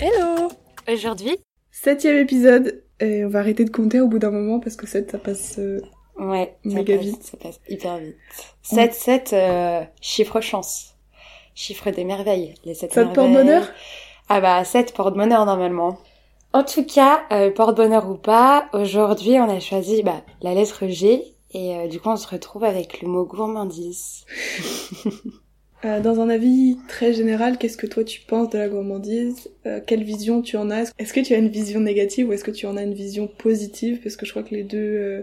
Hello Aujourd'hui Septième épisode. Et on va arrêter de compter au bout d'un moment parce que 7 ça passe euh, Ouais, ça méga passe- vite. Ça passe hyper vite. 7, 7, euh, chiffre chance. Chiffre des merveilles. Les 7 Ça te porte bonheur Ah bah 7 porte bonheur normalement. En tout cas, euh, porte bonheur ou pas, aujourd'hui on a choisi bah, la lettre G et euh, du coup on se retrouve avec le mot gourmandise. Euh, Dans un avis très général, qu'est-ce que toi tu penses de la gourmandise? Euh, Quelle vision tu en as? Est-ce que tu as une vision négative ou est-ce que tu en as une vision positive? Parce que je crois que les deux, euh,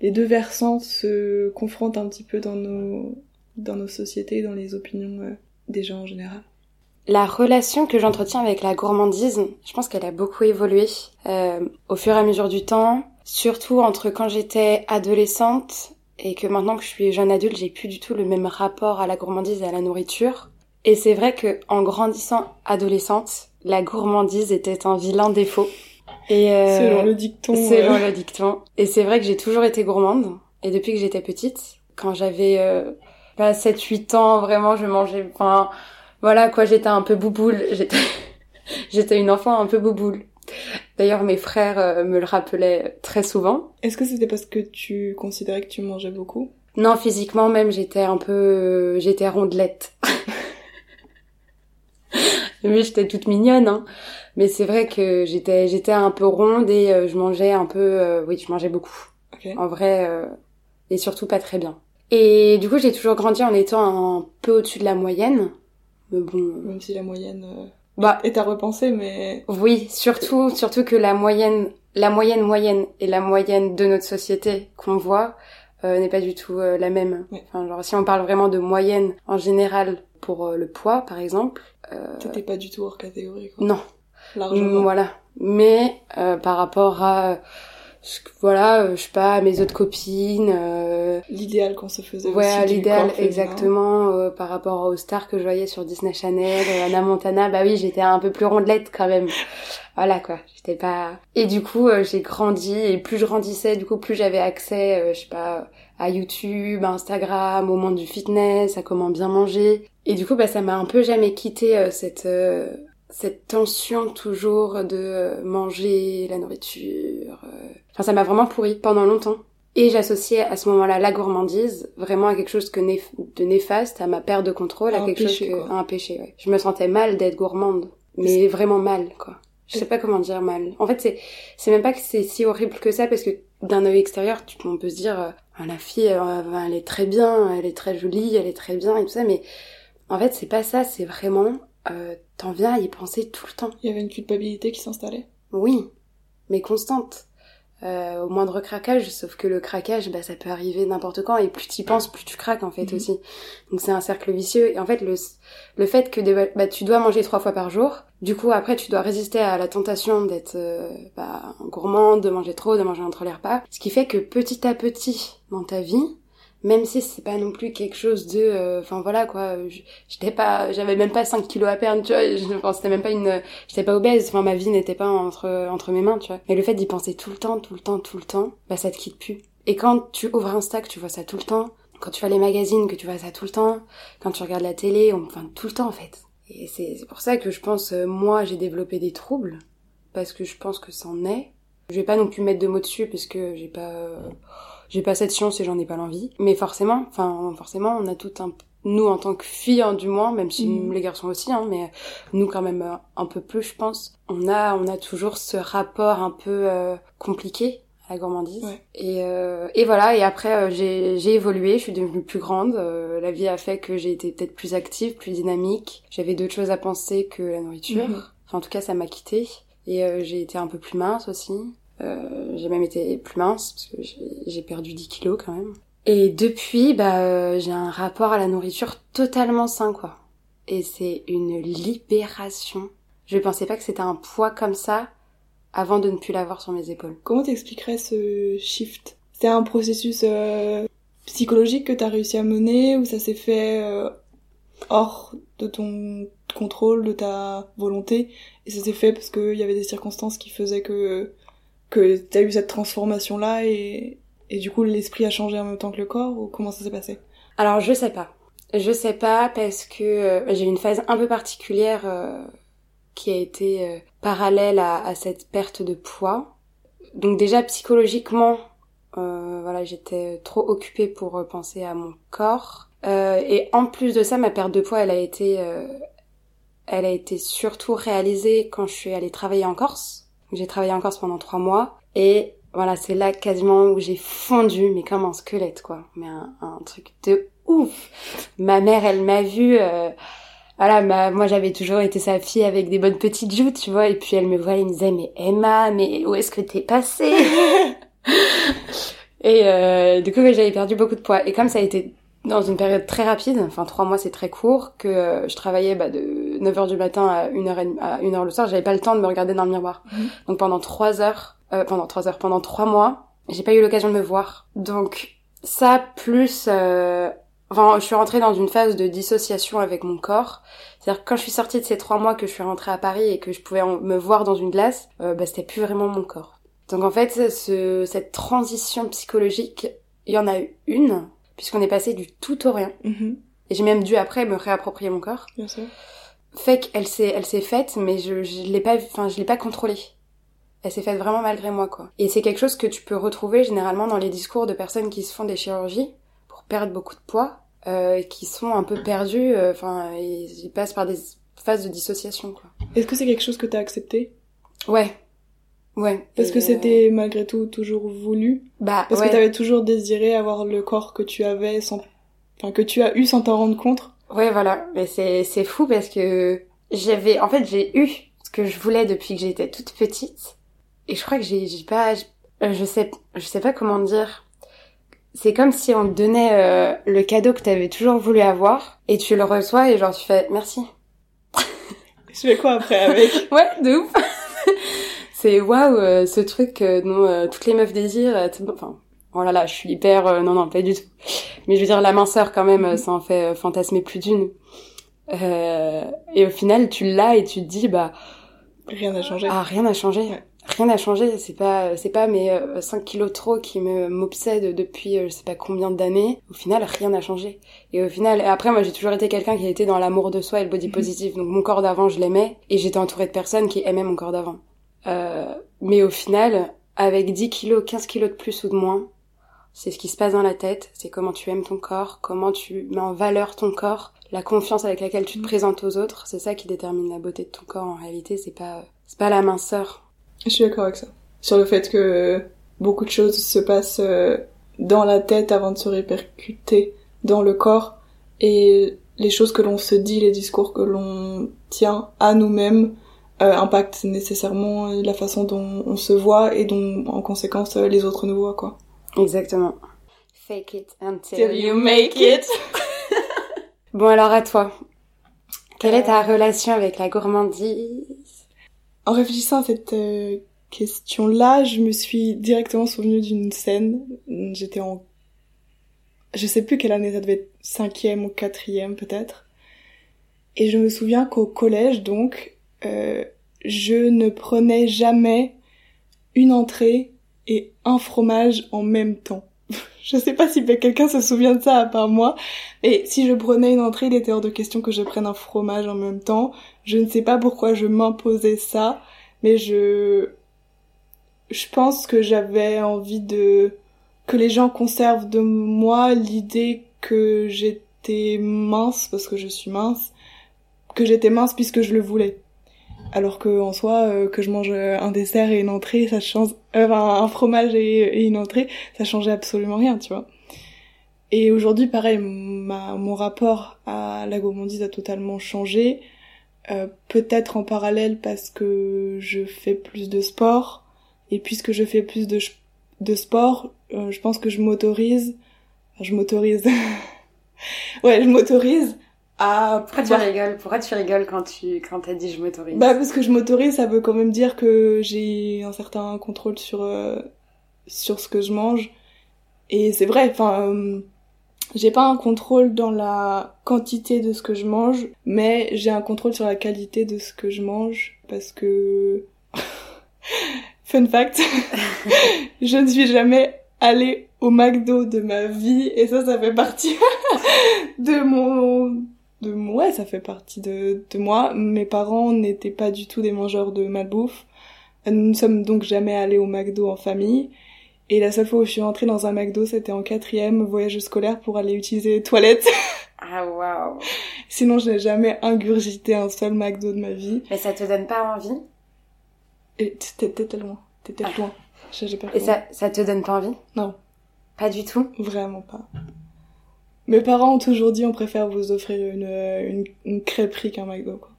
les deux versants se confrontent un petit peu dans nos, dans nos sociétés, dans les opinions euh, des gens en général. La relation que j'entretiens avec la gourmandise, je pense qu'elle a beaucoup évolué euh, au fur et à mesure du temps, surtout entre quand j'étais adolescente et que maintenant que je suis jeune adulte, j'ai plus du tout le même rapport à la gourmandise et à la nourriture. Et c'est vrai que en grandissant adolescente, la gourmandise était un vilain défaut. Et euh, Selon le dicton. Selon euh, le dicton. Et c'est vrai que j'ai toujours été gourmande. Et depuis que j'étais petite, quand j'avais euh, pas 7-8 ans, vraiment, je mangeais... Enfin, voilà quoi, j'étais un peu bouboule. J'étais j'étais une enfant un peu bouboule. D'ailleurs, mes frères euh, me le rappelaient très souvent. Est-ce que c'était parce que tu considérais que tu mangeais beaucoup? Non, physiquement même, j'étais un peu... J'étais rondelette. Mais j'étais toute mignonne, hein. Mais c'est vrai que j'étais j'étais un peu ronde et euh, je mangeais un peu... euh, oui, je mangeais beaucoup. En vrai, euh, et surtout pas très bien. Et du coup, j'ai toujours grandi en étant un peu au-dessus de la moyenne. Mais bon, euh, Même si la moyenne euh, bah est à repenser, mais oui, surtout, surtout que la moyenne, la moyenne moyenne et la moyenne de notre société qu'on voit euh, n'est pas du tout euh, la même. Oui. Enfin, genre si on parle vraiment de moyenne en général pour euh, le poids, par exemple, euh, t'étais pas du tout hors catégorie, quoi. non, Largement. Voilà. Mais euh, par rapport à voilà, euh, je sais pas, mes autres copines, euh, L'idéal qu'on se faisait ouais, aussi l'idéal exactement euh, par rapport aux stars que je voyais sur Disney Channel, euh, Anna Montana, bah oui, j'étais un peu plus rondelette quand même. Voilà quoi, j'étais pas Et du coup, euh, j'ai grandi et plus je grandissais, du coup plus j'avais accès je sais pas à YouTube, à Instagram, au monde du fitness, à comment bien manger. Et du coup, bah ça m'a un peu jamais quitté euh, cette euh, cette tension toujours de manger la nourriture. euh. Enfin, ça m'a vraiment pourri pendant longtemps. Et j'associais à ce moment-là la gourmandise vraiment à quelque chose que néf- de néfaste, à ma perte de contrôle, À quelque péché, chose que, quoi. à un péché. Ouais. Je me sentais mal d'être gourmande, mais vraiment mal, quoi. Je sais pas comment dire mal. En fait, c'est c'est même pas que c'est si horrible que ça parce que d'un œil extérieur, tu, on peut se dire euh, Ah, la fille, euh, elle est très bien, elle est très jolie, elle est très bien et tout ça, mais en fait, c'est pas ça. C'est vraiment euh, t'en viens à y penser tout le temps. Il y avait une culpabilité qui s'installait. Oui, mais constante. Euh, au moindre craquage, sauf que le craquage, bah, ça peut arriver n'importe quand, et plus t'y penses, plus tu craques en fait Mhm. aussi. Donc c'est un cercle vicieux. Et en fait, le, le fait que des- bah, tu dois manger trois fois par jour, du coup après tu dois résister à la tentation d'être euh, bah, gourmande, de manger trop, de manger entre les repas, ce qui fait que petit à petit dans ta vie, même si c'est pas non plus quelque chose de euh, enfin voilà quoi j'étais pas j'avais même pas 5 kilos à perdre tu vois enfin, c'était même pas une j'étais pas obèse enfin ma vie n'était pas entre entre mes mains tu vois. Mais le fait d'y penser tout le temps tout le temps tout le temps bah ça te quitte plus. Et quand tu ouvres Insta que tu vois ça tout le temps quand tu vois les magazines que tu vois ça tout le temps quand tu regardes la télé on enfin tout le temps en fait. Et c'est c'est pour ça que je pense euh, moi j'ai développé des troubles parce que je pense que c'en est. Je vais pas non plus mettre de mots dessus parce que j'ai pas euh, j'ai pas cette chance et j'en ai pas l'envie. Mais forcément, enfin forcément, on a tout un nous en tant que filles hein, du moins, même si Mhm. les garçons aussi, hein, mais nous quand même euh, un peu plus, je pense. On a on a toujours ce rapport un peu euh, compliqué à la gourmandise. Ouais. Et euh, et voilà. Et après euh, j'ai j'ai évolué, je suis devenue plus grande. euh, la vie a fait que j'ai été peut-être plus active, plus dynamique. J'avais d'autres choses à penser que la nourriture. Mhm. Enfin en tout cas ça m'a quittée. Et euh, j'ai été un peu plus mince aussi. Euh, j'ai même été plus mince parce que j'ai- perdu 10 kilos quand même. Et depuis, bah, euh, j'ai un rapport à la nourriture totalement sain, quoi. Et c'est une libération. Je pensais pas que c'était un poids comme ça avant de ne plus l'avoir sur mes épaules. Comment t'expliquerais ce shift? C'était un processus euh, psychologique que t'as réussi à mener ou ça s'est fait euh, hors de ton contrôle, de ta volonté? Et ça s'est fait parce qu'il y avait des circonstances qui faisaient que que t'as eu cette transformation là et et du coup l'esprit a changé en même temps que le corps ou comment ça s'est passé? Alors je sais pas. Je sais pas parce que euh, j'ai une phase un peu particulière euh, qui a été euh, parallèle à, à, cette perte de poids. Donc déjà psychologiquement, euh, voilà, j'étais trop occupée pour penser à mon corps. Euh, et en plus de ça, ma perte de poids, elle a été, euh, elle a été surtout réalisée quand je suis allée travailler en Corse. J'ai travaillé en Corse pendant trois mois et voilà, c'est là quasiment où j'ai fondu, mais comme un squelette quoi, mais un, un truc de ouf. Ma mère, elle m'a vu. Euh, voilà, moi j'avais toujours été sa fille avec des bonnes petites joues, tu vois, et puis elle me voyait, elle me disait mais Emma, mais où est-ce que t'es passée? Et euh, du coup, j'avais perdu beaucoup de poids. Et comme ça a été dans une période très rapide, enfin trois mois c'est très court, que euh, je travaillais bah, de 9h du matin à 1h, à 1h le soir, j'avais pas le temps de me regarder dans le miroir. Mhm. Donc pendant trois heures, euh, pendant trois heures, pendant trois mois, j'ai pas eu l'occasion de me voir. Donc ça plus... Euh, enfin, je suis rentrée dans une phase de dissociation avec mon corps. C'est-à-dire quand je suis sortie de ces trois mois que je suis rentrée à Paris et que je pouvais me voir dans une glace, euh, bah, c'était plus vraiment mon corps. Donc en fait, ce, cette transition psychologique, il y en a eu une, puisqu'on est passé du tout au rien. Mhm. Et j'ai même dû après me réapproprier mon corps. Bien sûr. Fait qu'elle s'est, elle s'est faite, mais je, je l'ai pas, enfin, je l'ai pas contrôlée. Elle s'est faite vraiment malgré moi, quoi. Et c'est quelque chose que tu peux retrouver généralement dans les discours de personnes qui se font des chirurgies pour perdre beaucoup de poids, euh, qui sont un peu perdus, euh, enfin, ils, passent par des phases de dissociation, quoi. Est-ce que c'est quelque chose que t'as accepté? Ouais, Ouais. Parce que c'était malgré tout toujours voulu. Bah. Parce que t'avais toujours désiré avoir le corps que tu avais sans, enfin que tu as eu sans t'en rendre compte. Ouais, voilà. Mais c'est c'est fou parce que j'avais, en fait, j'ai eu ce que je voulais depuis que j'étais toute petite. Et je crois que j'ai j'ai pas, je, sais je sais pas comment dire. C'est comme si on te donnait euh, le cadeau que t'avais toujours voulu avoir et tu le reçois et genre tu fais merci. je fais quoi après avec? Ouais, de ouf c'est waouh euh, ce truc euh, dont euh, toutes les meufs désirent enfin oh là là je suis hyper non non pas du tout. Mais je veux dire la minceur quand même ça en fait fantasmer plus d'une. Et au final tu l'as et tu te dis bah rien n'a changé. ah rien n'a changé. Rien n'a changé c'est pas c'est pas mes 5 kilos trop qui me m'obsèdent depuis je sais pas combien d'années. Au final rien n'a changé. Et au final après moi j'ai toujours été quelqu'un qui été dans l'amour de soi et le body mhm. positif donc mon corps d'avant je l'aimais. Et j'étais entourée de personnes qui aimaient mon corps d'avant mais au final, avec 10 kilos, 15 kilos de plus ou de moins, c'est ce qui se passe dans la tête, c'est comment tu aimes ton corps, comment tu mets en valeur ton corps, la confiance avec laquelle tu te présentes aux autres, c'est ça qui détermine la beauté de ton corps en réalité, c'est pas c'est pas la minceur. Je suis d'accord avec ça. Sur le fait que beaucoup de choses se passent euh, dans la tête avant de se répercuter dans le corps et les choses que l'on se dit, les discours que l'on tient à nous-mêmes euh, impacte nécessairement la façon dont on se voit et dont en conséquence les autres nous voient quoi. Exactement. Fake it until you make it. bon alors à toi. Quelle est ta euh. relation avec la gourmandise? En réfléchissant à cette euh, question-là, je me suis directement souvenue d'une scène. J'étais en... Je sais plus quelle année ça devait être, cinquième ou quatrième peut-être. Et je me souviens qu'au collège, donc, je ne prenais jamais une entrée et un fromage en même temps. je sais pas si quelqu'un se souvient de ça à part moi. Et si je prenais une entrée, il était hors de question que je prenne un fromage en même temps. Je ne sais pas pourquoi je m'imposais ça, mais je, je pense que j'avais envie de, que les gens conservent de moi l'idée que j'étais mince parce que je suis mince, que j'étais mince puisque je le voulais alors que en soi euh, que je mange un dessert et une entrée ça change euh, enfin un fromage et, une entrée ça changeait absolument rien tu vois. Et aujourd'hui pareil mon rapport à la gourmandise a totalement changé. Euh, peut-être en parallèle parce que je fais plus de sport. Et puisque je fais plus de de sport je pense que je m'autorise je m'autorise. Ouais je m'autorise pourquoi tu rigoles Pourquoi tu rigoles quand tu quand t'as dit je m'autorise Bah parce que je m'autorise, ça veut quand même dire que j'ai un certain contrôle sur euh, sur ce que je mange. Et c'est vrai, enfin, euh, j'ai pas un contrôle dans la quantité de ce que je mange, mais j'ai un contrôle sur la qualité de ce que je mange parce que fun fact, je ne suis jamais allée au McDo de ma vie et ça, ça fait partie de mon de moi, ça fait partie de, de moi. Mes parents n'étaient pas du tout des mangeurs de malbouffe. Nous ne sommes donc jamais allés au McDo en famille. Et la seule fois où je suis rentrée dans un McDo, c'était en quatrième voyage scolaire pour aller utiliser les toilettes. Ah waouh. Sinon, je n'ai jamais ingurgité un seul McDo de ma vie. Mais ça te donne pas envie? T'étais tellement, t'étais Ah. loin. J'ai pas Et ça, ça te donne pas envie? Non, Pas du tout? Vraiment pas. Mes parents ont toujours dit on préfère vous offrir une, une, une crêperie qu'un McDo, quoi.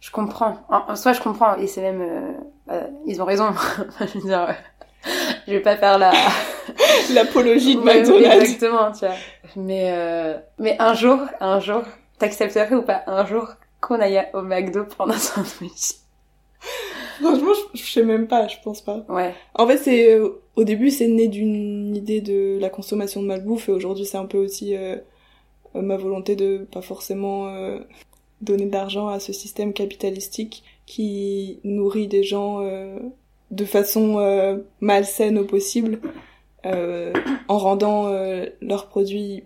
Je comprends. En, en soi, je comprends. Et c'est même... euh, euh, ils ont raison. je veux dire, euh, je vais pas faire la... L'apologie de McDonald's. Exactement, tu vois. Mais, euh, mais un jour, un jour, t'accepterais ou pas un jour qu'on aille au McDo prendre un sandwich? Franchement, je, je sais même pas, je pense pas. Ouais. En fait, c'est euh, au début, c'est né d'une idée de la consommation de malbouffe, et aujourd'hui, c'est un peu aussi euh, ma volonté de pas forcément euh, donner de l'argent à ce système capitalistique qui nourrit des gens euh, de façon euh, malsaine au possible, euh, en rendant euh, leurs produits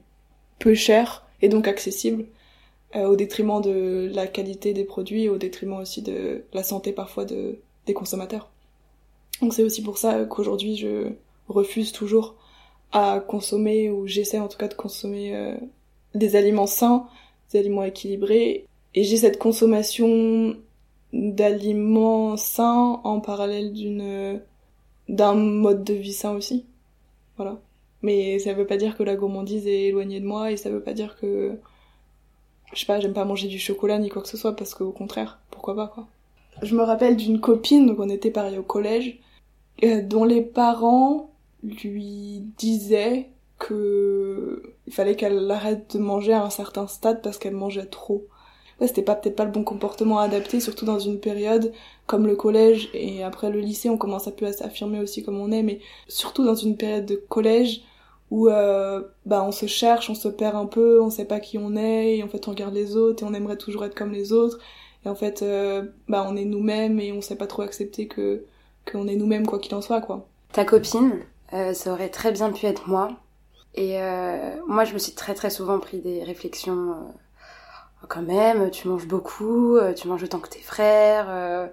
peu chers et donc accessibles, au détriment de la qualité des produits et au détriment aussi de la santé parfois de, des consommateurs. Donc c'est aussi pour ça qu'aujourd'hui je refuse toujours à consommer, ou j'essaie en tout cas de consommer euh, des aliments sains, des aliments équilibrés, et j'ai cette consommation d'aliments sains en parallèle d'une d'un mode de vie sain aussi. Voilà. Mais ça veut pas dire que la gourmandise est éloignée de moi, et ça veut pas dire que je sais pas, j'aime pas manger du chocolat ni quoi que ce soit, parce qu'au contraire, pourquoi pas quoi. Je me rappelle d'une copine, donc on était pareil au collège, euh, dont les parents lui disaient que il fallait qu'elle arrête de manger à un certain stade parce qu'elle mangeait trop. Ouais, c'était pas peut-être pas le bon comportement adapté, surtout dans une période comme le collège et après le lycée, on commence un peu à s'affirmer aussi comme on est, mais surtout dans une période de collège où euh, bah on se cherche, on se perd un peu, on sait pas qui on est et en fait on regarde les autres et on aimerait toujours être comme les autres et en fait euh, bah on est nous-mêmes et on sait pas trop accepter que qu'on est nous-mêmes quoi qu'il en soit quoi. Ta copine, euh, ça aurait très bien pu être moi. Et euh, moi, je me suis très très souvent pris des réflexions. euh, quand même, tu manges beaucoup, tu manges autant que tes frères.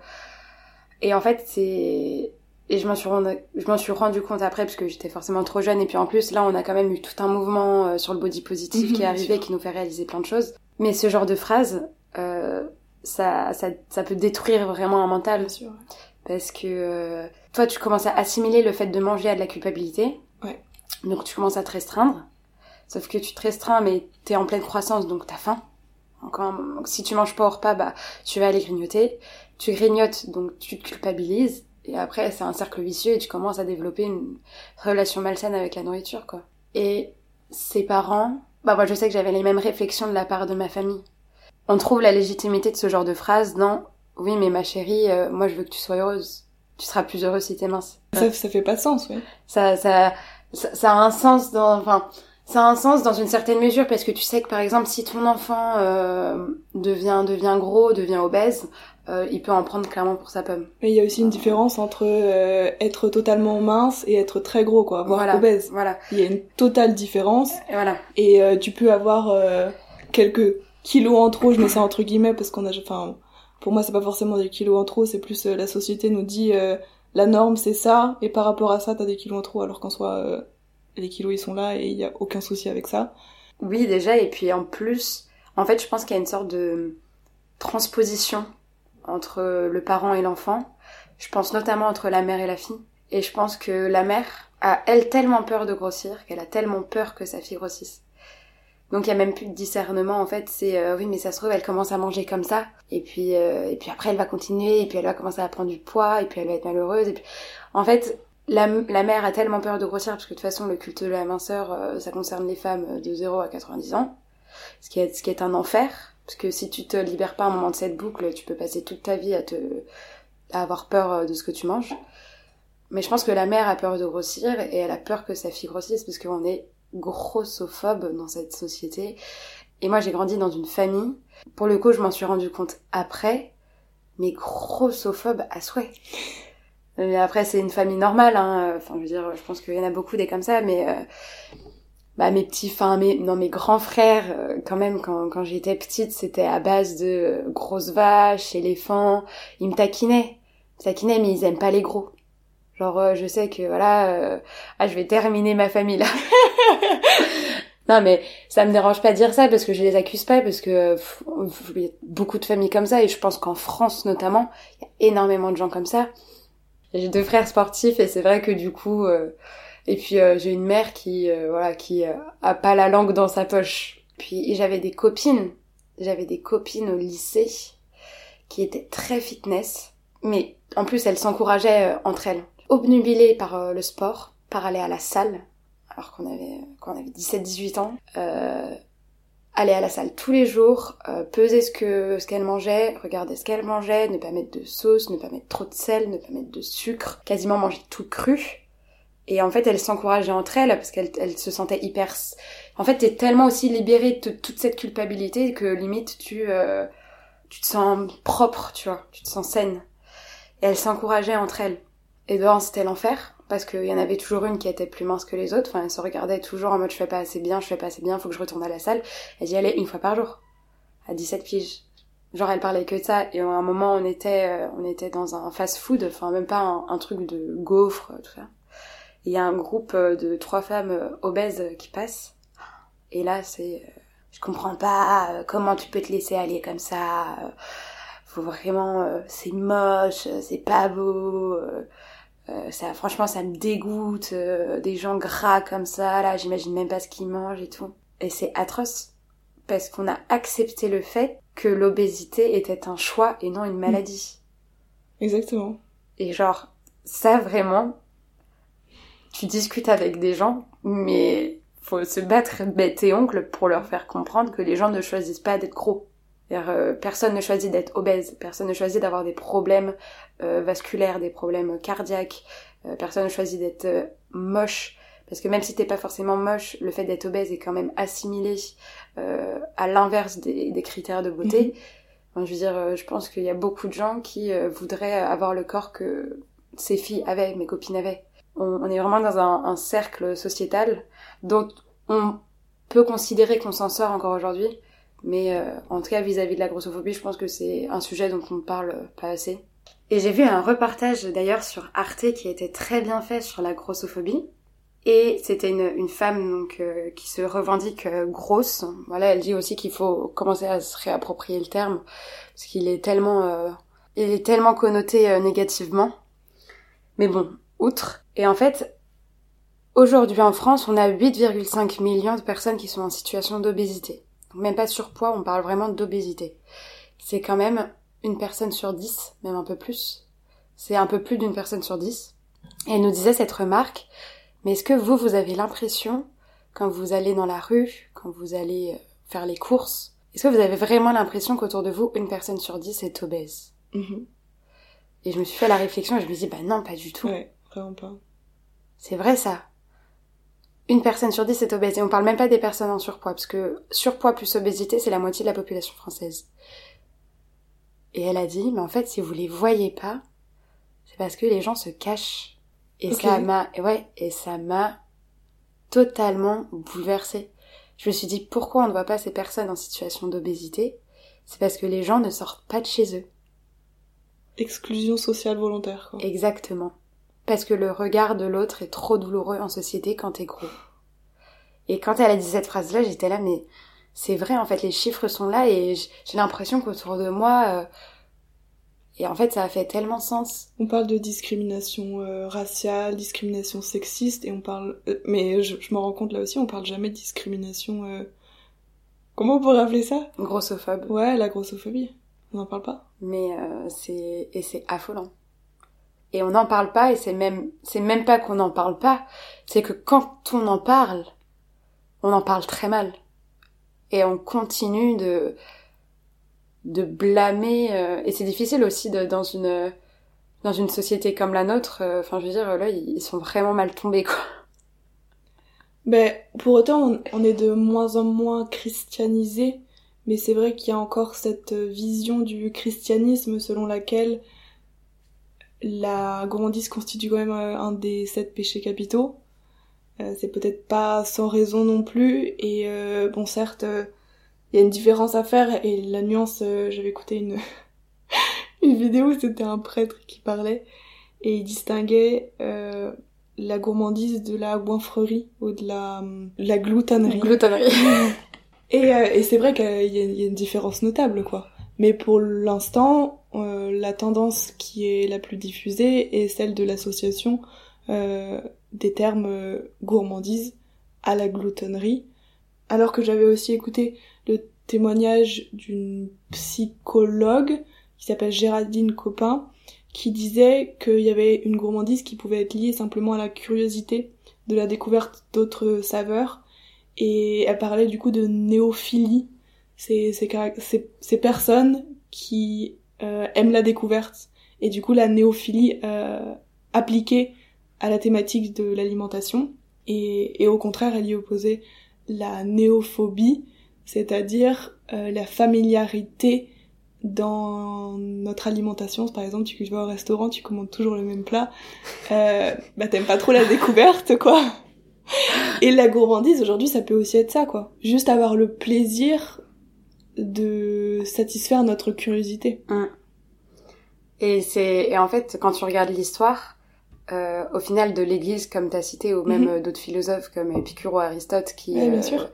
Et en fait, c'est et je m'en suis rendu, je m'en suis rendu compte après parce que j'étais forcément trop jeune et puis en plus là on a quand même eu tout un mouvement sur le body positif Mhm, qui est bien arrivé qui nous fait réaliser plein de choses. Mais ce genre de phrase, euh, ça, ça ça peut détruire vraiment un mental sûr. Parce que euh, toi tu commences à assimiler le fait de manger à de la culpabilité. Ouais. Donc tu commences à te restreindre. Sauf que tu te restreins mais t'es en pleine croissance donc t'as faim. Donc, si tu manges pas au repas, bah tu vas aller grignoter. Tu grignotes donc tu te culpabilises et après c'est un cercle vicieux et tu commences à développer une relation malsaine avec la nourriture quoi. Et ses parents, bah moi je sais que j'avais les mêmes réflexions de la part de ma famille. On trouve la légitimité de ce genre de phrase dans oui mais ma chérie, euh, moi je veux que tu sois heureuse. Tu seras plus heureuse si t'es mince. Ça, ça fait pas de sens, ouais. Ça, ça, ça, ça a un sens dans, enfin, ça a un sens dans une certaine mesure parce que tu sais que par exemple si ton enfant euh, devient devient gros, devient obèse, euh, il peut en prendre clairement pour sa pomme. Mais il y a aussi une différence entre euh, être totalement mince et être très gros, quoi, voire voilà, obèse. voilà, Il y a une totale différence et voilà. et euh, tu peux avoir euh, quelques kilos en trop, je mets ça entre guillemets parce qu'on a, enfin, pour moi c'est pas forcément des kilos en trop, c'est plus euh, la société nous dit euh, la norme c'est ça et par rapport à ça t'as des kilos en trop alors qu'en soit euh, les kilos ils sont là et il y a aucun souci avec ça. Oui déjà et puis en plus, en fait je pense qu'il y a une sorte de transposition entre le parent et l'enfant. Je pense notamment entre la mère et la fille. Et je pense que la mère a elle tellement peur de grossir qu'elle a tellement peur que sa fille grossisse. Donc il y a même plus de discernement en fait, c'est euh, oui mais ça se trouve elle commence à manger comme ça. Et puis euh, et puis après elle va continuer. Et puis elle va commencer à prendre du poids. Et puis elle va être malheureuse. Et puis en fait la, la mère a tellement peur de grossir parce que de toute façon le culte de la minceur euh, ça concerne les femmes de 0 à 90 ans. Ce qui est ce qui est un enfer. Parce que si tu te libères pas un moment de cette boucle tu peux passer toute ta vie à te à avoir peur euh, de ce que tu manges. Mais je pense que la mère a peur de grossir et elle a peur que sa fille grossisse parce qu'on est grossophobe dans cette société. Et moi, j'ai grandi dans une famille. Pour le coup, je m'en suis rendu compte après, mais grossophobe à souhait. Mais après, c'est une famille normale. Hein. Enfin, je veux dire, je pense qu'il y en a beaucoup des comme ça, mais euh, bah mes petits enfin mes non mes grands frères euh, quand même quand quand j'étais petite c'était à base de euh, grosses vaches éléphants ils me taquinaient ils me taquinaient mais ils aiment pas les gros genre euh, je sais que voilà ah je vais terminer ma famille là. Non mais ça me dérange pas de dire ça parce que je les accuse pas parce que il y a beaucoup de familles comme ça et je pense qu'en France notamment il y a énormément de gens comme ça. J'ai deux frères sportifs et c'est vrai que du coup et puis euh, j'ai une mère qui euh, voilà qui euh, a pas la langue dans sa poche. Puis j'avais des copines, j'avais des copines au lycée qui étaient très fitness, mais en plus elles s'encourageaient entre elles, obnubilées par le sport, par aller à la salle, alors qu'on avait qu'on avait 17-18 ans. aller à la salle tous les jours, peser ce que ce qu'elle mangeait, regarder ce qu'elle mangeait, ne pas mettre de sauce, ne pas mettre trop de sel, ne pas mettre de sucre, quasiment manger tout cru. Et en fait, elles s'encourageaient entre elles parce qu'elles se sentaient hyper... En fait, t'es tellement aussi libérée de toute cette culpabilité que limite, tu, euh, tu te sens propre, tu vois. Tu te sens saine. Et elles s'encourageaient entre elles. Et devant, c'était l'enfer parce qu'il y en avait toujours une qui était plus mince que les autres. Enfin, elles se regardaient toujours en mode je fais pas assez bien, je fais pas assez bien, faut que je retourne à la salle. Elles y allaient une fois par jour. À 17 piges. Genre, elles parlaient que de ça. Et à un moment, on était, euh, on était dans un fast-food, enfin, même pas un, truc de gaufre, tout ça il y a un groupe euh, de trois femmes euh, obèses qui passent. Et là, c'est, euh, je comprends pas comment tu peux te laisser aller comme ça. Faut vraiment, c'est moche, c'est pas beau. Ça, franchement, ça me dégoûte. des gens gras comme ça, là, j'imagine même pas ce qu'ils mangent et tout. Et c'est atroce parce qu'on a accepté le fait que l'obésité était un choix et non une maladie. Exactement. Et genre, ça vraiment, tu discutes avec des gens, mais faut se battre bête et oncle pour leur faire comprendre que les gens ne choisissent pas d'être gros. Euh, personne ne choisit d'être obèse, personne ne choisit d'avoir des problèmes euh, vasculaires, des problèmes cardiaques, euh, personne ne choisit d'être moche, parce que même si t'es pas forcément moche, le fait d'être obèse est quand même assimilé à l'inverse des, critères de beauté. Mhm. je veux dire, je pense qu'il y a beaucoup de gens qui voudraient avoir le corps que ces filles avaient, mes copines avaient on, est vraiment dans un, cercle sociétal dont on peut considérer qu'on s'en sort encore aujourd'hui. Mais euh, en tout cas, vis-à-vis de la grossophobie, je pense que c'est un sujet dont on ne parle pas assez. Et j'ai vu un reportage d'ailleurs sur Arte qui été très bien fait sur la grossophobie. Et c'était une, femme donc euh, qui se revendique euh, grosse. Voilà, elle dit aussi qu'il faut commencer à se réapproprier le terme parce qu'il est tellement, il est tellement connoté négativement. Mais bon, outre, et en fait, aujourd'hui en France, on a 8,5 millions de personnes qui sont en situation d'obésité. Même pas surpoids, on parle vraiment d'obésité. C'est quand même une personne sur dix, même un peu plus. C'est un peu plus d'une personne sur dix. Et elle nous disait cette remarque, mais est-ce que vous, vous avez l'impression, quand vous allez dans la rue, quand vous allez euh, faire les courses, est-ce que vous avez vraiment l'impression qu'autour de vous, une personne sur dix est obèse? Mm-hmm. Et je me suis fait la réflexion et je me dis, bah non, pas du tout. C'est vrai ça. Une personne sur dix est obèse. Et on parle même pas des personnes en surpoids, parce que surpoids plus obésité, c'est la moitié de la population française. Et elle a dit, mais en fait, si vous les voyez pas, c'est parce que les gens se cachent. Et ça m'a, ouais, et ça m'a totalement bouleversée. Je me suis dit, pourquoi on ne voit pas ces personnes en situation d'obésité? C'est parce que les gens ne sortent pas de chez eux. Exclusion sociale volontaire, quoi. Exactement parce que le regard de l'autre est trop douloureux en société quand t'es gros. Et quand elle a dit cette phrase-là, j'étais là, mais c'est vrai, en fait, les chiffres sont là et j'ai l'impression qu'autour de moi, euh, et en fait, ça a fait tellement sens. On parle de discrimination euh, raciale, discrimination sexiste, et on parle, euh, mais je, me rends compte là aussi, on parle jamais de discrimination. Comment on pourrait appeler ça? Grossophobe. Ouais, la grossophobie. On n'en parle pas? Mais c'est et c'est affolant et on n'en parle pas et c'est même c'est même pas qu'on n'en parle pas, c'est que quand on en parle, on en parle très mal et on continue de de blâmer euh, et c'est difficile aussi de, dans une dans une société comme la nôtre euh, enfin je veux dire là ils sont vraiment mal tombés quoi. Ben pour autant on, est de moins en moins christianisé mais c'est vrai qu'il y a encore cette vision du christianisme selon laquelle la gourmandise constitue quand même euh, un des sept péchés capitaux. Euh, c'est peut-être pas sans raison non plus. Et euh, bon, certes, il y a une différence à faire. Et la nuance, j'avais écouté une, une vidéo où c'était un prêtre qui parlait. Et il distinguait la gourmandise de la goinfrerie ou de la, la gloutonnerie. Gloutonnerie. et, et c'est vrai qu'il y, y, a une différence notable, quoi. Mais pour l'instant, euh, la tendance qui est la plus diffusée est celle de l'association euh, des termes euh, gourmandise à la gloutonnerie. Alors que j'avais aussi écouté le témoignage d'une psychologue qui s'appelle Géraldine Copin, qui disait qu'il y avait une gourmandise qui pouvait être liée simplement à la curiosité de la découverte d'autres saveurs. Et elle parlait du coup de néophilie ces, ces, ces personnes qui aiment la découverte et du coup la néophilie euh, appliquée à la thématique de l'alimentation. Et, et, au contraire elle y opposait la néophobie c'est-à-dire euh, la familiarité dans notre alimentation. Par exemple tu vas au restaurant tu commandes toujours le même plat euh, bah t'aimes pas trop la découverte quoi. Et la gourmandise aujourd'hui ça peut aussi être ça quoi. Juste avoir le plaisir de satisfaire notre curiosité. Hum. Et c'est et en fait quand tu regardes l'histoire, euh, au final de l'Église comme tu as cité ou même mhm. d'autres philosophes comme Épicure ou Aristote qui bien euh,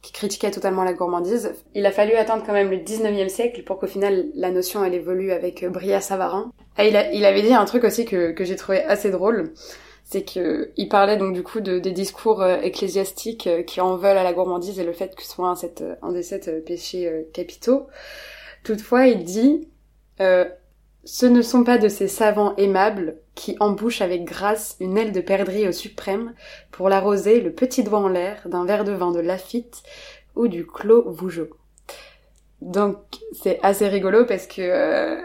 qui critiquaient totalement la gourmandise, il a fallu attendre quand même le 19e siècle pour qu'au final la notion elle évolue avec euh, Bria Savarin. Et il, a, il avait dit un truc aussi que que j'ai trouvé assez drôle c'est que il parlait donc du coup de, des discours euh, ecclésiastiques euh, qui en veulent à la gourmandise et le fait que ce soit un, un des sept euh, péchés capitaux. Toutefois, il dit ce ne sont pas de ces savants aimables qui embouchent avec grâce une aile de perdrix au suprême pour l'arroser le petit doigt en l'air d'un verre de vin de Lafitte ou du Clos Vougeot. Donc c'est assez rigolo parce que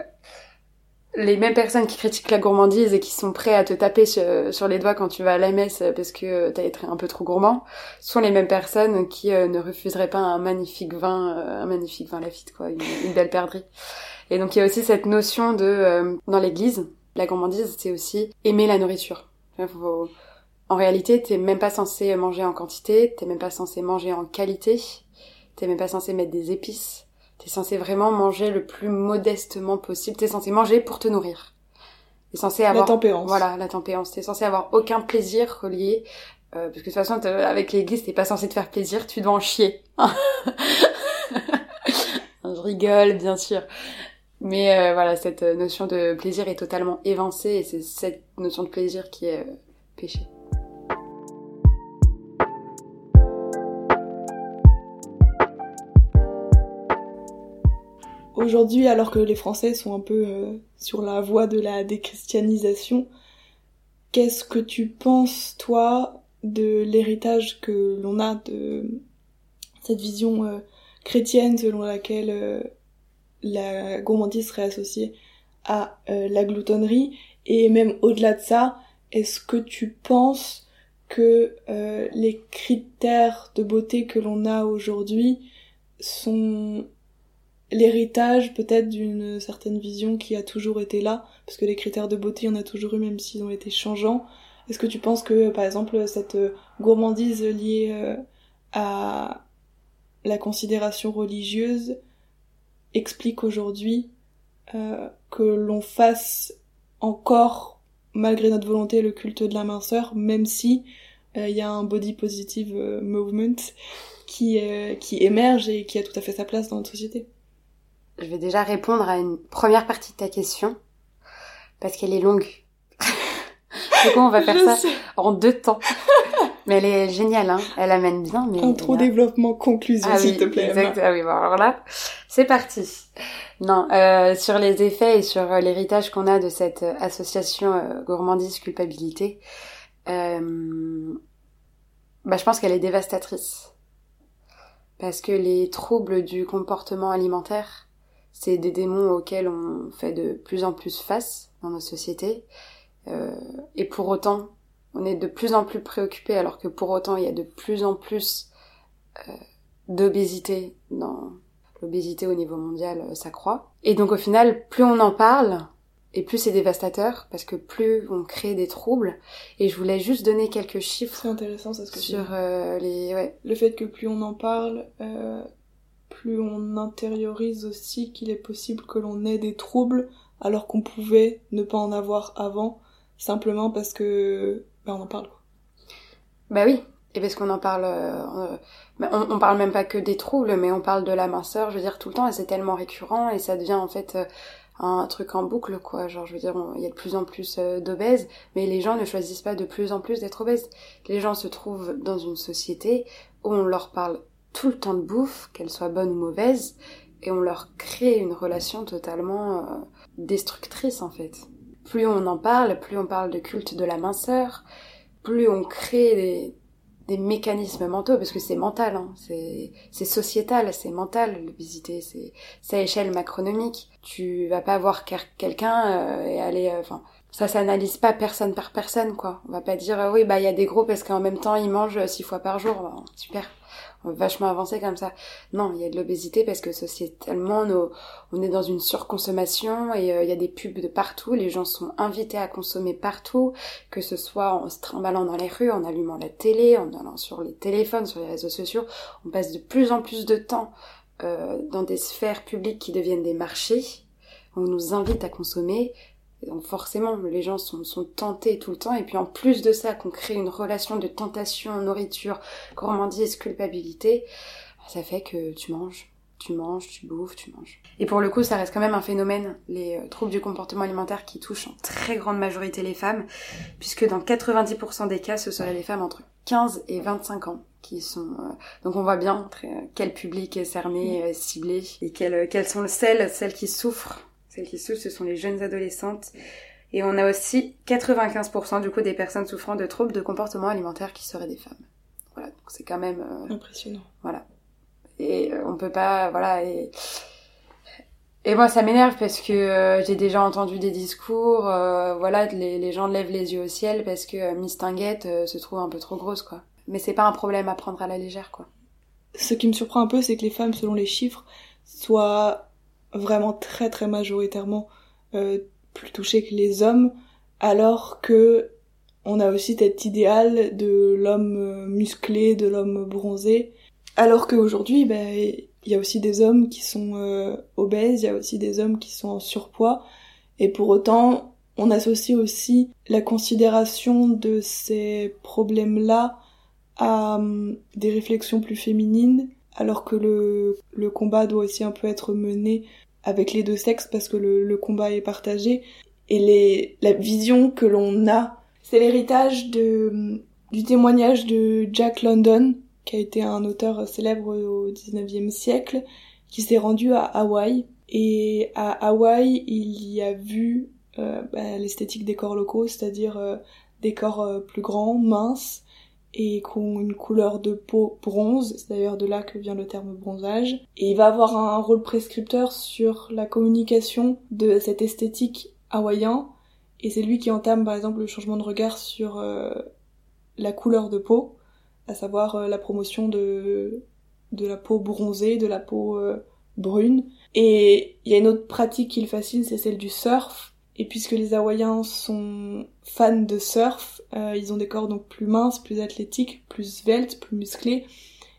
les mêmes personnes qui critiquent la gourmandise et qui sont prêts à te taper sur, les doigts quand tu vas à la messe parce que t'as été un peu trop gourmand, sont les mêmes personnes qui euh, ne refuseraient pas un magnifique vin, euh, un magnifique vin Lafitte, quoi, une, belle perdrix. Et donc il y a aussi cette notion de, euh, dans l'église, la gourmandise, c'est aussi aimer la nourriture. En réalité, t'es même pas censé manger en quantité, t'es même pas censé manger en qualité, t'es même pas censé mettre des épices T'es censé vraiment manger le plus modestement possible. T'es censé manger pour te nourrir. T'es censé avoir... La tempérance. Voilà, la tempérance. T'es censé avoir aucun plaisir relié. Euh, parce que de toute façon, avec l'église, t'es pas censé te faire plaisir, tu dois en chier. Je rigole, bien sûr. Mais euh, voilà, cette notion de plaisir est totalement évincée et c'est cette notion de plaisir qui est euh, péché. Aujourd'hui, alors que les Français sont un peu euh, sur la voie de la déchristianisation, qu'est-ce que tu penses, toi, de l'héritage que l'on a de cette vision euh, chrétienne selon laquelle euh, la gourmandise serait associée à la gloutonnerie? Et même au-delà de ça, est-ce que tu penses que les critères de beauté que l'on a aujourd'hui sont l'héritage peut-être d'une certaine vision qui a toujours été là, parce que les critères de beauté, on a toujours eu, même s'ils ont été changeants. Est-ce que tu penses que, par exemple, cette gourmandise liée euh, à la considération religieuse explique aujourd'hui euh, que l'on fasse encore, malgré notre volonté, le culte de la minceur, même si euh, il y a un body positive movement qui, qui émerge et qui a tout à fait sa place dans notre société? Je vais déjà répondre à une première partie de ta question parce qu'elle est longue. du coup, on va faire ça en deux temps. Mais elle est géniale, hein. Elle amène bien, mais... Un trop développement conclusion, ah s'il te plaît. Exact. Ah oui, bon, alors là, c'est parti. Non, euh, sur les effets et sur euh, l'héritage qu'on a de cette euh, association euh, gourmandise culpabilité, euh, bah, je pense qu'elle est dévastatrice. Parce que les troubles du comportement alimentaire, c'est des démons auxquels on fait de plus en plus face dans nos sociétés. Euh, et pour autant, on est de plus en plus préoccupé, alors que pour autant, il y a de plus en plus euh, d'obésité dans l'obésité au niveau mondial, euh, ça croît. Et donc au final, plus on en parle, et plus c'est dévastateur parce que plus on crée des troubles. Et je voulais juste donner quelques chiffres. C'est intéressant ça ce que sur euh, les ouais. Le fait que plus on en parle, euh, plus on intériorise aussi qu'il est possible que l'on ait des troubles alors qu'on pouvait ne pas en avoir avant simplement parce que ben, on en parle. Bah oui, et parce qu'on en parle, euh, on, on, parle même pas que des troubles, mais on parle de la minceur, je veux dire tout le temps, et c'est tellement récurrent et ça devient en fait euh, un truc en boucle, quoi. Genre, je veux dire, il y a de plus en plus euh, d'obèses, mais les gens ne choisissent pas de plus en plus d'être obèses. Les gens se trouvent dans une société où on leur parle tout le temps de bouffe, qu'elle soit bonne ou mauvaise, et on leur crée une relation totalement euh, destructrice, en fait. Plus on en parle, plus on parle de culte de la minceur, plus on crée des, des mécanismes mentaux parce que c'est mental hein. c'est sociétal c'est mental l'obésité c'est c'est à échelle macronomique tu vas pas voir quelqu'un euh, et aller euh, enfin ça s'analyse pas personne par personne quoi on va pas dire euh, oui bah il y a des gros parce qu'en même temps ils mangent six fois par jour super vachement avancé comme ça. Non, il y a de l'obésité parce que sociétalement, nos, on est dans une surconsommation et euh, il y a des pubs de partout. Les gens sont invités à consommer partout, que ce soit en se trimballant dans les rues, en allumant la télé, en allant sur les téléphones, sur les réseaux sociaux. On passe de plus en plus de temps euh, dans des sphères publiques qui deviennent des marchés. On nous invite à consommer donc forcément, les gens sont, sont, tentés tout le temps. Et puis en plus de ça, qu'on crée une relation de tentation, nourriture, gourmandise, culpabilité, ça fait que tu manges, tu manges, tu bouffes, tu manges. Et pour le coup, ça reste quand même un phénomène, les euh, troubles du comportement alimentaire qui touchent en très grande majorité les femmes, puisque dans 90% des cas, ce seraient les femmes entre 15 et 25 ans qui sont euh, donc on voit bien très, euh, quel public est cerné, ciblé et quelles, quelles sont celles celles qui souffrent celles qui souffrent, ce sont les jeunes adolescentes. Et on a aussi 95% du coup des personnes souffrant de troubles de comportement alimentaire qui seraient des femmes. Voilà, donc c'est quand même euh, impressionnant. Voilà. Et euh, on peut pas voilà et et moi ça m'énerve parce que euh, j'ai déjà entendu des discours voilà les, les, gens lèvent les yeux au ciel parce que Miss Tinguette se trouve un peu trop grosse quoi. Mais c'est pas un problème à prendre à la légère quoi. Ce qui me surprend un peu c'est que les femmes selon les chiffres soient vraiment très très majoritairement euh, plus touchés que les hommes, alors que on a aussi cet idéal de l'homme euh, musclé, de l'homme bronzé, alors qu'aujourd'hui, ben, il y a aussi des hommes qui sont euh, obèses, il y a aussi des hommes qui sont en surpoids, et pour autant, on associe aussi la considération de ces problèmes-là à hum, des réflexions plus féminines, alors que le, le combat doit aussi un peu être mené avec les deux sexes parce que le, combat est partagé et les, la vision que l'on a, c'est l'héritage de, du témoignage de Jack London, qui a été un auteur célèbre au 19e siècle, qui s'est rendu à Hawaï. Et à Hawaï, il y a vu euh, bah, l'esthétique des corps locaux, c'est-à-dire euh, des corps euh, plus grands, minces, et qui une couleur de peau bronze, c'est d'ailleurs de là que vient le terme bronzage, et il va avoir un rôle prescripteur sur la communication de cette esthétique hawaïen, et c'est lui qui entame par exemple le changement de regard sur euh, la couleur de peau, à savoir euh, la promotion de, de la peau bronzée, de la peau euh, brune. Et il y a une autre pratique qu'il fascine, c'est celle du surf, et puisque les Hawaïens sont fans de surf, euh, ils ont des corps donc plus minces, plus athlétiques, plus sveltes, plus musclés.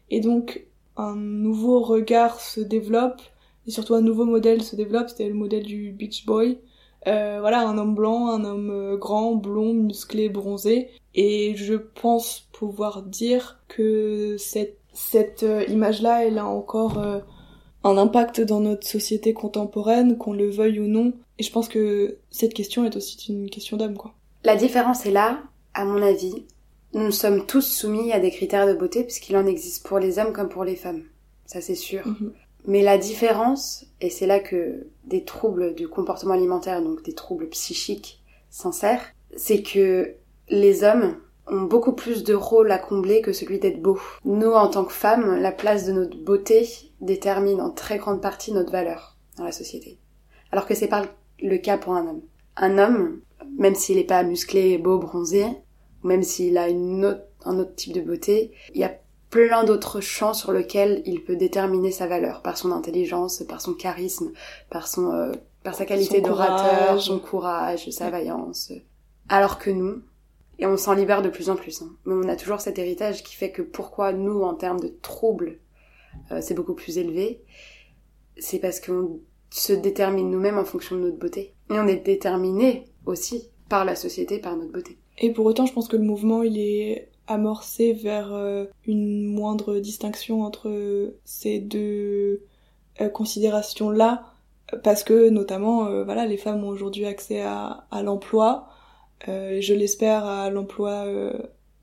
Et donc un nouveau regard se développe, et surtout un nouveau modèle se développe, c'était le modèle du Beach Boy. Euh, voilà, un homme blanc, un homme euh, grand, blond, musclé, bronzé. Et je pense pouvoir dire que cette, cette image-là, elle a encore un impact dans notre société contemporaine, qu'on le veuille ou non. Et je pense que cette question est aussi une question d'homme, quoi. La différence est là, à mon avis. Nous sommes tous soumis à des critères de beauté, puisqu'il en existe pour les hommes comme pour les femmes. Ça, c'est sûr. Mhm. Mais la différence, et c'est là que des troubles du comportement alimentaire, donc des troubles psychiques, s'insèrent, c'est que les hommes ont beaucoup plus de rôles à combler que celui d'être beau. Nous, en tant que femmes, la place de notre beauté détermine en très grande partie notre valeur dans la société. Alors que c'est pas le cas pour un homme. Un homme, même s'il n'est pas musclé, beau, bronzé, ou même s'il a une autre, un autre type de beauté, il y a plein d'autres champs sur lesquels il peut déterminer sa valeur, par son intelligence, par son charisme, par son, euh, par sa qualité d'orateur, son courage, sa vaillance. Alors que nous, et on s'en libère de plus en plus, hein, mais on a toujours cet héritage qui fait que pourquoi nous, en termes de troubles, euh, c'est beaucoup plus élevé, c'est parce qu'on se détermine nous-mêmes en fonction de notre beauté. Et on est déterminé aussi par la société, par notre beauté. Et pour autant, je pense que le mouvement, il est amorcé vers euh, une moindre distinction entre ces deux euh, considérations-là, parce que notamment, euh, voilà, les femmes ont aujourd'hui accès à, l'emploi, euh, je l'espère à l'emploi euh,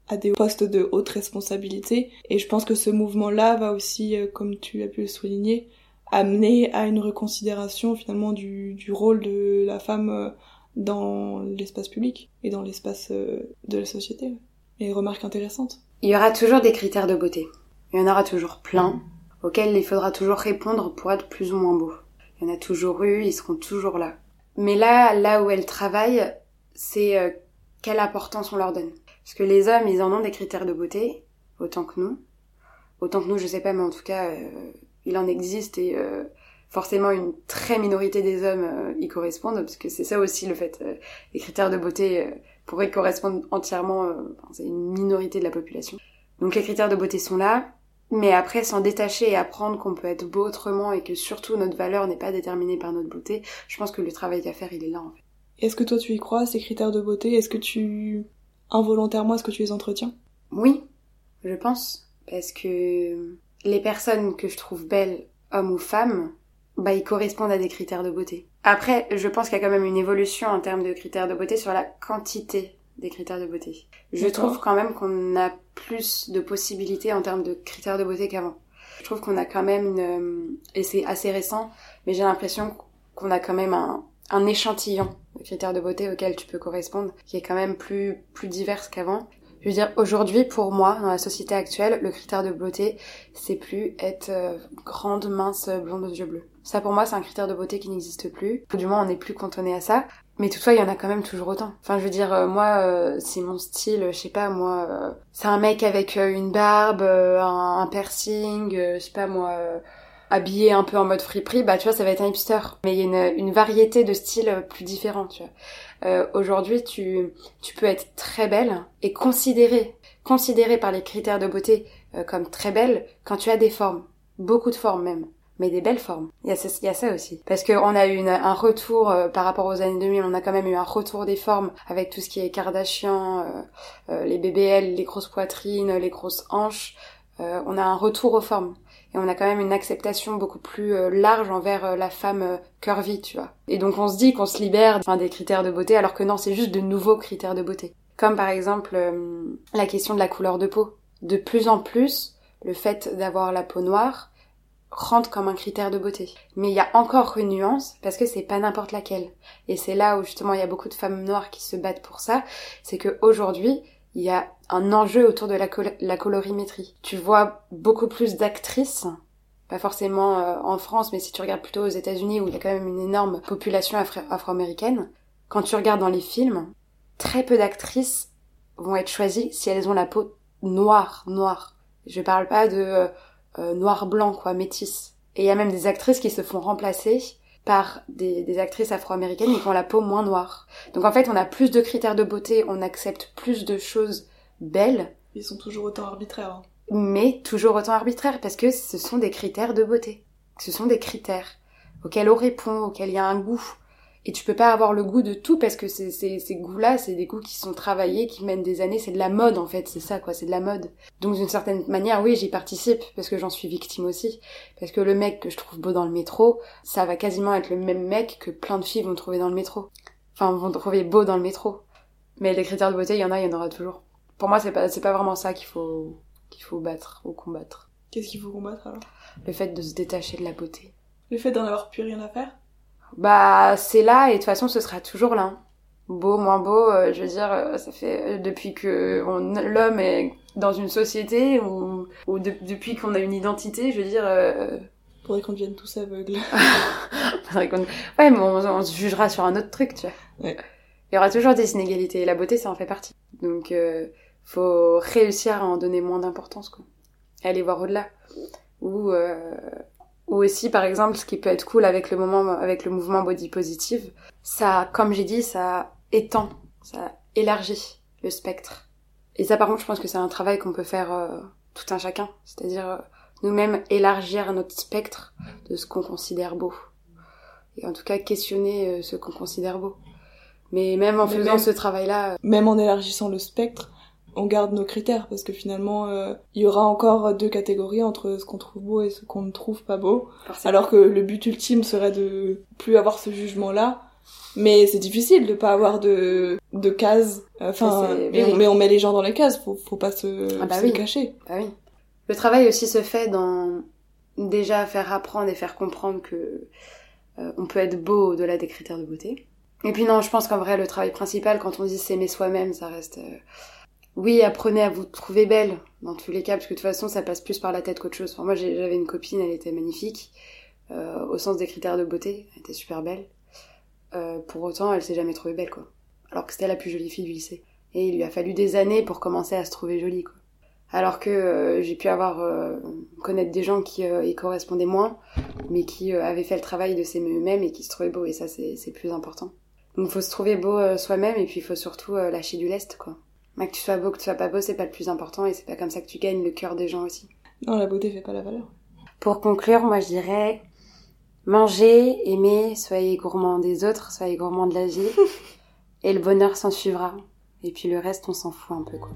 à des postes de haute responsabilité, et je pense que ce mouvement-là va aussi, euh, comme tu as pu le souligner, amener à une reconsidération finalement du, du rôle de la femme euh, dans l'espace public et dans l'espace euh, de la société. Et remarque intéressante. Il y aura toujours des critères de beauté. Il y en aura toujours plein, auxquels il faudra toujours répondre pour être plus ou moins beau. Il y en a toujours eu, ils seront toujours là. Mais là, là où elles travaillent, c'est euh, quelle importance on leur donne. Parce que les hommes, ils en ont des critères de beauté, autant que nous. Autant que nous, je sais pas, mais en tout cas, euh, il en existe et euh, forcément une très minorité des hommes euh, y correspondent, parce que c'est ça aussi le fait. euh, les critères de beauté euh, pourraient correspondre entièrement, euh, c'est une minorité de la population. Donc les critères de beauté sont là, mais après s'en détacher et apprendre qu'on peut être beau autrement et que surtout notre valeur n'est pas déterminée par notre beauté, je pense que le travail à faire, il est là en fait. Est-ce que toi tu y crois, ces critères de beauté? Est-ce que tu, involontairement, est-ce que tu les entretiens? Oui, je pense, parce que les personnes que je trouve belles, hommes ou femmes, bah ils correspondent à des critères de beauté. Après, je pense qu'il y a quand même une évolution en termes de critères de beauté sur la quantité des critères de beauté. Je trouve quand même qu'on a plus de possibilités en termes de critères de beauté qu'avant. Je trouve qu'on a quand même une... euh, Et c'est assez récent, mais j'ai l'impression qu'on a quand même un, un échantillon de critères de beauté auxquels tu peux correspondre, qui est quand même plus, plus divers qu'avant. Je veux dire, aujourd'hui, pour moi, dans la société actuelle, le critère de beauté, c'est plus être euh, grande, mince, blonde aux yeux bleus. Ça, pour moi, c'est un critère de beauté qui n'existe plus. Du moins, on n'est plus cantonné à ça. Mais toutefois, il y en a quand même toujours autant. Enfin, je veux dire, euh, moi, euh, c'est mon style, je sais pas, moi, euh, c'est un mec avec euh, une barbe, euh, un, un piercing, je sais pas, moi, habillé un peu en mode friperie, bah, tu vois, ça va être un hipster. Mais il y a une, une variété de styles plus différents, tu vois. Euh, Aujourd'hui, tu, tu peux être très belle et considérée, considérée par les critères de beauté euh, comme très belle quand tu as des formes. Beaucoup de formes même mais des belles formes. Il y a y a ça aussi. Parce qu'on a eu une- un retour euh, par rapport aux années 2000, on a quand même eu un retour des formes avec tout ce qui est Kardashian, euh, euh, les BBL, les grosses poitrines, les grosses hanches. Euh, on a un retour aux formes. Et on a quand même une acceptation beaucoup plus euh, large envers euh, la femme euh, curvy, tu vois. Et donc on se dit qu'on se libère des critères de beauté, alors que non, c'est juste de nouveaux critères de beauté. Comme par exemple la question de la couleur de peau. De plus en plus, le fait d'avoir la peau noire rentre comme un critère de beauté. Mais il y a encore une nuance parce que c'est pas n'importe laquelle. Et c'est là où justement il y a beaucoup de femmes noires qui se battent pour ça, c'est que aujourd'hui il y a un enjeu autour de la, la colorimétrie. Tu vois beaucoup plus d'actrices, pas forcément euh, en France, mais si tu regardes plutôt aux États-Unis où il y a quand même une énorme population afro- afro-américaine, quand tu regardes dans les films, très peu d'actrices vont être choisies si elles ont la peau noire, noire. Je parle pas de euh, euh, noir-blanc, quoi, métisse. Et il y a même des actrices qui se font remplacer par des, des actrices afro-américaines qui ont la peau moins noire. Donc en fait, on a plus de critères de beauté, on accepte plus de choses belles, Ils sont toujours autant arbitraires. hein. mais toujours autant arbitraires, parce que ce sont des critères de beauté. Ce sont des critères auxquels on répond, auxquels il y a un goût. Et tu peux pas avoir le goût de tout parce que ces, ces, ces goûts-là, c'est des goûts qui sont travaillés, qui mènent des années, c'est de la mode en fait, c'est ça quoi, c'est de la mode. Donc d'une certaine manière, oui, j'y participe parce que j'en suis victime aussi. Parce que le mec que je trouve beau dans le métro, ça va quasiment être le même mec que plein de filles vont trouver dans le métro. Enfin, vont trouver beau dans le métro. Mais les critères de beauté, il y en a, il y en aura toujours. Pour moi, c'est pas, c'est pas vraiment ça qu'il faut, qu'il faut battre ou combattre. Qu'est-ce qu'il faut combattre alors? Le fait de se détacher de la beauté. Le fait d'en avoir plus rien à faire? Bah, c'est là et de toute façon, ce sera toujours là. Beau, moins beau, euh, je veux dire, euh, ça fait euh, depuis que l'homme est dans une société ou, ou de- depuis qu'on a une identité, je veux dire. Faudrait qu'on devienne tous aveugles. ouais, mais on, on se jugera sur un autre truc, tu vois. Ouais. Il y aura toujours des inégalités et la beauté, ça en fait partie. Donc, faut réussir à en donner moins d'importance, quoi. Et aller voir au-delà. Ou, euh, Ou aussi, par exemple, ce qui peut être cool avec le moment, avec le mouvement body positive, ça, comme j'ai dit, ça étend, ça élargit le spectre. Et ça, par contre, je pense que c'est un travail qu'on peut faire euh, tout un chacun. C'est-à-dire euh, nous-mêmes élargir notre spectre de ce qu'on considère beau. Et en tout cas, questionner euh, ce qu'on considère beau. Mais même en Mais faisant même- ce travail-là, Même en élargissant le spectre, on garde nos critères parce que finalement, euh, il y aura encore deux catégories entre ce qu'on trouve beau et ce qu'on ne trouve pas beau. forcément, Alors que le but ultime serait de plus avoir ce jugement-là. Mais c'est difficile de pas avoir de, de cases. Enfin, Ça, c'est- mais, oui. on, mais on met les gens dans les cases, faut, faut pas se, Ah bah se oui. cacher. Bah oui. Le travail aussi se fait dans déjà faire apprendre et faire comprendre que euh, on peut être beau au-delà des critères de beauté. Et puis non, je pense qu'en vrai le travail principal quand on dit s'aimer soi-même, ça reste euh, oui, apprenez à vous trouver belle dans tous les cas parce que de toute façon ça passe plus par la tête qu'autre chose. Enfin, moi j'avais une copine, elle était magnifique euh, au sens des critères de beauté, elle était super belle. Euh, pour autant, elle s'est jamais trouvée belle quoi. Alors que c'était la plus jolie fille du lycée. Et il lui a fallu des années pour commencer à se trouver jolie quoi. Alors que euh, j'ai pu avoir euh, connaître des gens qui euh, y correspondaient moins, mais qui euh, avaient fait le travail de s'aimer et qui se trouvaient beaux. Et ça, c'est c'est plus important. Donc, faut se trouver beau euh, soi-même et puis il faut surtout euh, lâcher du lest, quoi. Mais que tu sois beau, que tu sois pas beau, c'est pas le plus important et c'est pas comme ça que tu gagnes le cœur des gens aussi. Non, la beauté fait pas la valeur. Pour conclure, moi je dirais mangez, aimez, soyez gourmand des autres, soyez gourmand de la vie et le bonheur s'en suivra. Et puis le reste, on s'en fout un peu, quoi.